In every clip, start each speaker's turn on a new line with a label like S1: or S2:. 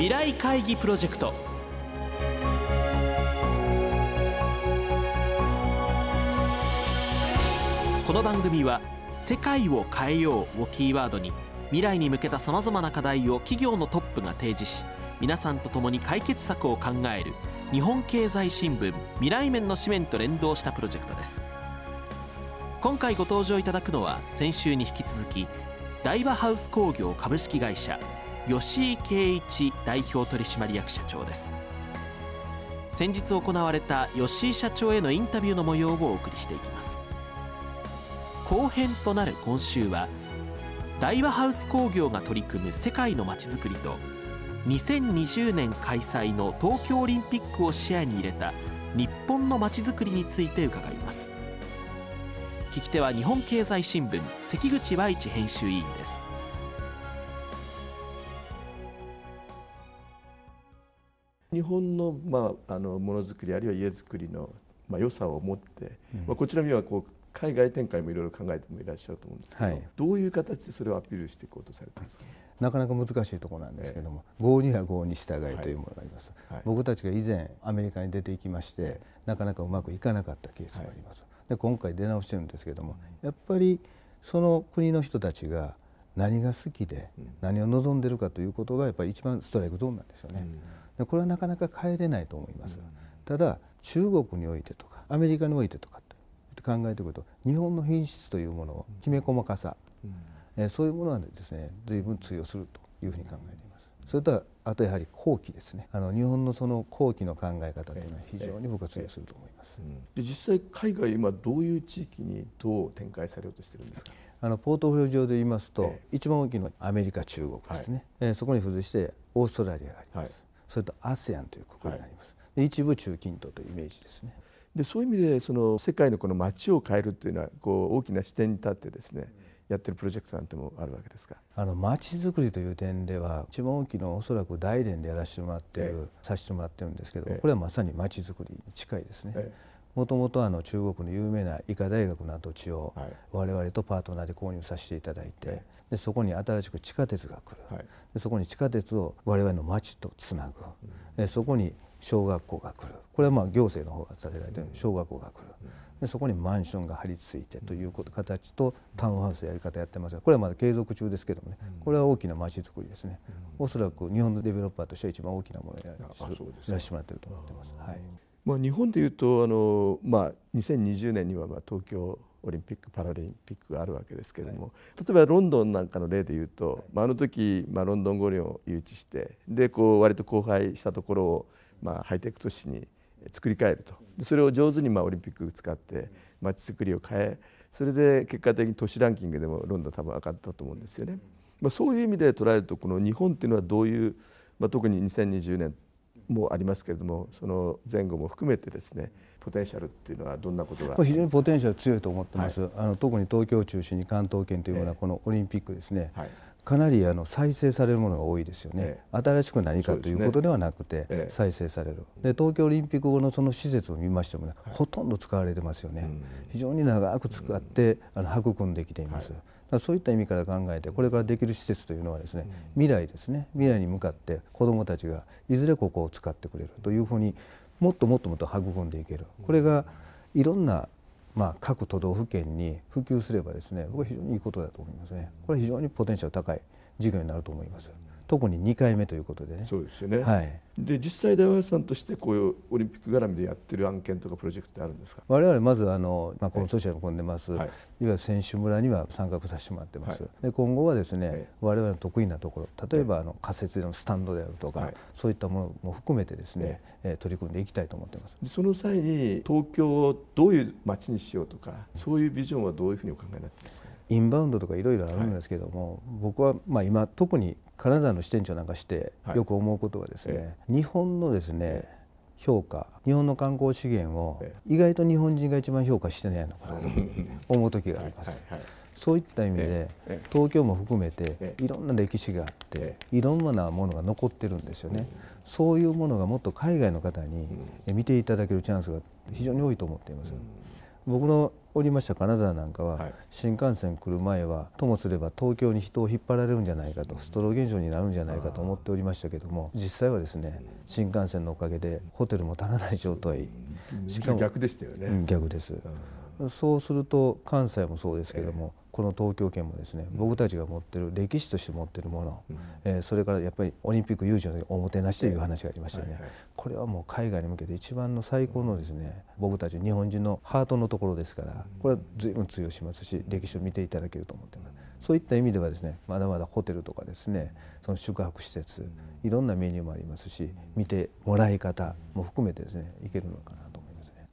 S1: 未来会議プロジェクト。この番組は「世界を変えよう」をキーワードに未来に向けたさまざまな課題を企業のトップが提示し皆さんと共に解決策を考える日本経済新聞未来面の紙面と連動したプロジェクトです。今回ご登場いただくのは先週に引き続き大和ハウス工業株式会社吉井圭一代表取締役社長です。先日行われた吉井社長へのインタビューの模様をお送りしていきます。後編となる今週は大和ハウス工業が取り組む世界のまちづくりと2020年開催の東京オリンピックを視野に入れた日本のまちづくりについて伺います。聞き手は日本経済新聞関口和一編集委員です。
S2: 日本の,、まあ、あのものづくりあるいは家づくりの、まあ、良さを持って、うん、まあ、こちらにはこう海外展開もいろいろ考えてもいらっしゃると思うんですけど、はい、どういう形でそれをアピールしていこうとされてますか、
S3: なかなか難しいところなんですけども、えー、合には合に従いというものがあります、はい。はい、僕たちが以前アメリカに出ていきまして、なかなかうまくいかなかったケースがあります、で今回出直してるんですけども、やっぱりその国の人たちが何が好きで何を望んでるかということがやっぱり一番ストライクゾーンなんですよね、でこれはなかなか変えれないと思います、ただ中国においてとかアメリカにおいてとかって考えてくると日本の品質というものをきめ細かさ、えそういうものはですね随分通用するというふうに考えています。それとはあとやはり後期ですね。あの日本のその後期の考え方というのは非常に僕は通用すると思います、
S2: で実際海外今どういう地域にどう展開されようとしてるんですか？
S3: あのポートフォリオ上で言いますと、え一番大きいのはアメリカ中国ですね、はい、えそこに付随してオーストラリアがあります、はい、それと ASEAN という国があります、はい、一部中近東というイメージですね。
S2: でそういう意味でその世界のこの街を変えるというのはこう大きな視点に立ってですね、やってるプロジェクトなんてもあるわけですか？
S3: あの街づくりという点では一番大きいのはおそらく大連でやらせてもらってる、ええ、させてもらってるんですけど、え、これはまさに街づくりに近いですね。もともとあの中国の有名な医科大学の跡地を我々とパートナーで購入させていただいて、でそこに新しく地下鉄が来る、でそこに地下鉄を我々の町とつなぐ、そこに小学校が来る。これはまあ行政の方がされられてる小学校が来る。でそこにマンションが張り付いてということ形とタウンハウスやり方やってますがこれはまだ継続中ですけどもね。これは大きな街づくりですね。おそらく日本のデベロッパーとしては一番大きなものをやらせてもらってると思ってます。はい
S2: まあ、日本でいうとあの、まあ、2020年にはまあ東京オリンピック・パラリンピックがあるわけですけれども、例えばロンドンなんかの例でいうと、まあ、あの時、まあ、ロンドン五輪を誘致してでこう割と荒廃したところをまあ、ハイテク都市に作り変えると。それを上手にまあオリンピックを使ってまちづくりを変えそれで結果的に都市ランキングでもロンドン多分上がったと思うんですよね。まあ、そういう意味で捉えるとこの日本っていうのはどういう、まあ、特に2020年もありますけれどもその前後も含めてですねポテンシャルっていうのはどんなことが？
S3: 非常にポテンシャル強いと思ってます、はい、あの特に東京を中心に関東圏というようなこのオリンピックですね、はいかなりあの再生されるものが多いですよね、ええ、新しく何かということではなくて再生される、で東京オリンピック後のその施設を見ましてもね、はい、ほとんど使われてますよね、非常に長く使ってあの育んできています、はい、そういった意味から考えてこれからできる施設というのはですね、未来ですね。未来に向かって子どもたちがいずれここを使ってくれるというふうにもっともっともっと育んでいける。これがいろんなまあ、各都道府県に普及すればですね僕は非常にいいことだと思いますね。これは非常にポテンシャル高い事業になると思います。特に2回目ということでね。
S2: そうですよね。はい。で実際大和さんとしてこういうオリンピック絡みでやってる案件とかプロジェクトあるんですか？
S3: 我々まずあのまあこのソシャルも組んでます、はい、いわゆる選手村には参画させてもらってます。はい、で今後はですね、はい、我々の得意なところ例えばあの仮設でのスタンドであるとか、はい、そういったものも含めてですね、えー、取り組んでいきたいと思ってます。
S2: その際に東京をどういう街にしようとかそういうビジョンはどういうふうにお考えになってますか。
S3: インバウンドとかいろいろあるんですけども、僕はまあ今特に金沢の支店長なんかしてよく思うことはですね、はい、日本のですね評価日本の観光資源を意外と日本人が一番評価してないのかなと思う時があります。そういった意味で東京も含めていろんな歴史があっていろんなものが残ってるんですよね。そういうものがもっと海外の方に見ていただけるチャンスが非常に多いと思っています。僕のおりました金沢なんかは、はい、新幹線来る前はともすれば東京に人を引っ張られるんじゃないかとストロー現象になるんじゃないかと思っておりましたけども実際はですね新幹線のおかげでホテルも足らない状態。
S2: しかも逆でしたよね。
S3: 逆です。そうすると関西もそうですけども、この東京圏もですね僕たちが持ってる歴史として持ってるもの、えー、それからやっぱりオリンピック有事のおもてなしという話がありましたよね、これはもう海外に向けて一番の最高のですね僕たち日本人のハートのところですからこれは随分通用しますし歴史を見ていただけると思ってます。そういった意味ではですねまだまだホテルとかですねその宿泊施設いろんなメニューもありますし見てもらい方も含めてですねいけるのかなと思いますね。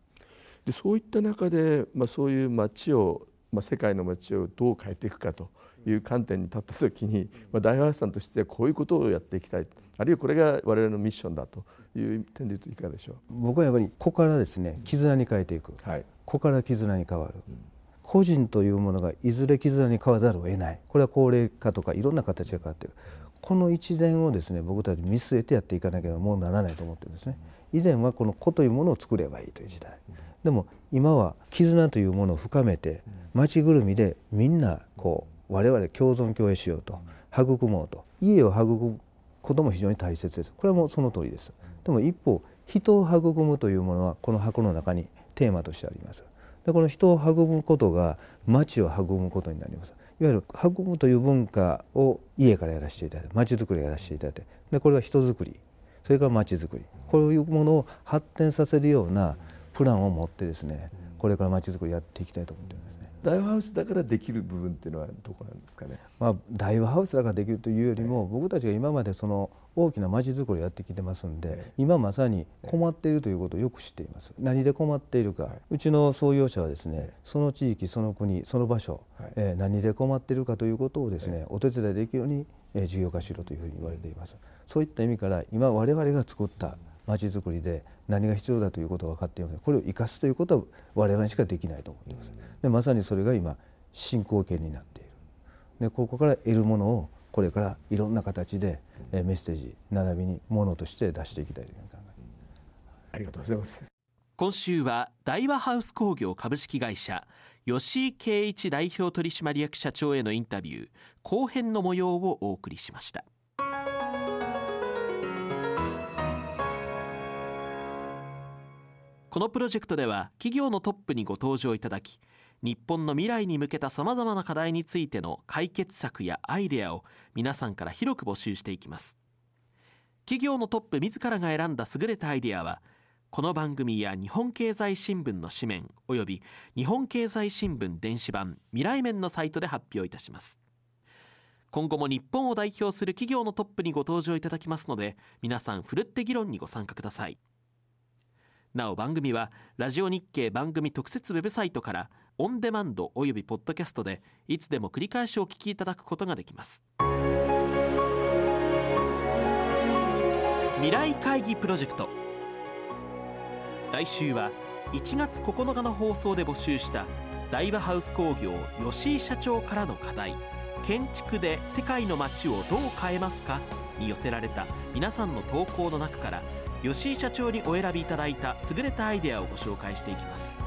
S2: でそういった中で、まあ、そういう街をまあ、世界の街をどう変えていくかという観点に立った時に、まあ、大和さんとしてはこういうことをやっていきたいあるいはこれが我々のミッションだという点でいうといかがでしょう？
S3: 僕はやっぱりここからですね絆に変えていく、はい、ここから絆に変わる、うん、個人というものがいずれ絆に変わらざるを得ない。これは高齢化とかいろんな形が変わっているこの一連をですね僕たち見据えてやっていかなければもうならないと思ってるんですね。以前はこの個というものを作ればいいという時代。でも今は絆というものを深めて町ぐるみでみんなこう我々共存共栄しようと育もうと家を育むことも非常に大切です。これはもうその通りです。でも一方人を育むというものはこの箱の中にテーマとしてあります。でこの人を育むことが町を育むことになります。いわゆる育むという文化を家からやらせていただいて町づくりやらせていただいてでこれが人づくり。それから町づくり。こういうものを発展させるようなプランを持ってですねこれからまちづくりやっていきたいと思ってます。ね
S2: 大和ハウスだからできる部分っていうのはどこなんですかね、
S3: まあ、大和ハウスだからできるというよりも、僕たちが今までその大きなまちづくりをやってきてますんで、今まさに困っているということをよく知っています。何で困っているか、うちの創業者はですねその地域その国その場所、え何で困っているかということをですねお手伝いできるように、え事業化しろというふうに言われています。そういった意味から今我々が作ったまちづくりで何が必要だということが分かっていますこれを生かすということは我々にしかできないと思っています。でまさにそれが今進行形になっている。でここから得るものをこれからいろんな形でメッセージ並びにものとして出していきたいというふうに考え
S2: ありがとうございます。
S1: 今週は大和ハウス工業株式会社吉井圭一代表取締役社長へのインタビュー後編の模様をお送りしましたこのプロジェクトでは企業のトップにご登場いただき日本の未来に向けたさまざまな課題についての解決策やアイデアを皆さんから広く募集していきます。企業のトップ自らが選んだ優れたアイデアはこの番組や日本経済新聞の紙面および日本経済新聞電子版未来面のサイトで発表いたします。今後も日本を代表する企業のトップにご登場いただきますので皆さんふるって議論にご参加ください。なお番組はラジオ日経番組特設ウェブサイトからオンデマンドおよびポッドキャストでいつでも繰り返しお聞きいただくことができます。未来会議プロジェクト。来週は1月9日の放送で募集した大和ハウス工業吉井社長からの課題建築で世界の街をどう変えますかに寄せられた皆さんの投稿の中から吉井社長にお選びいただいた優れたアイデアをご紹介していきます。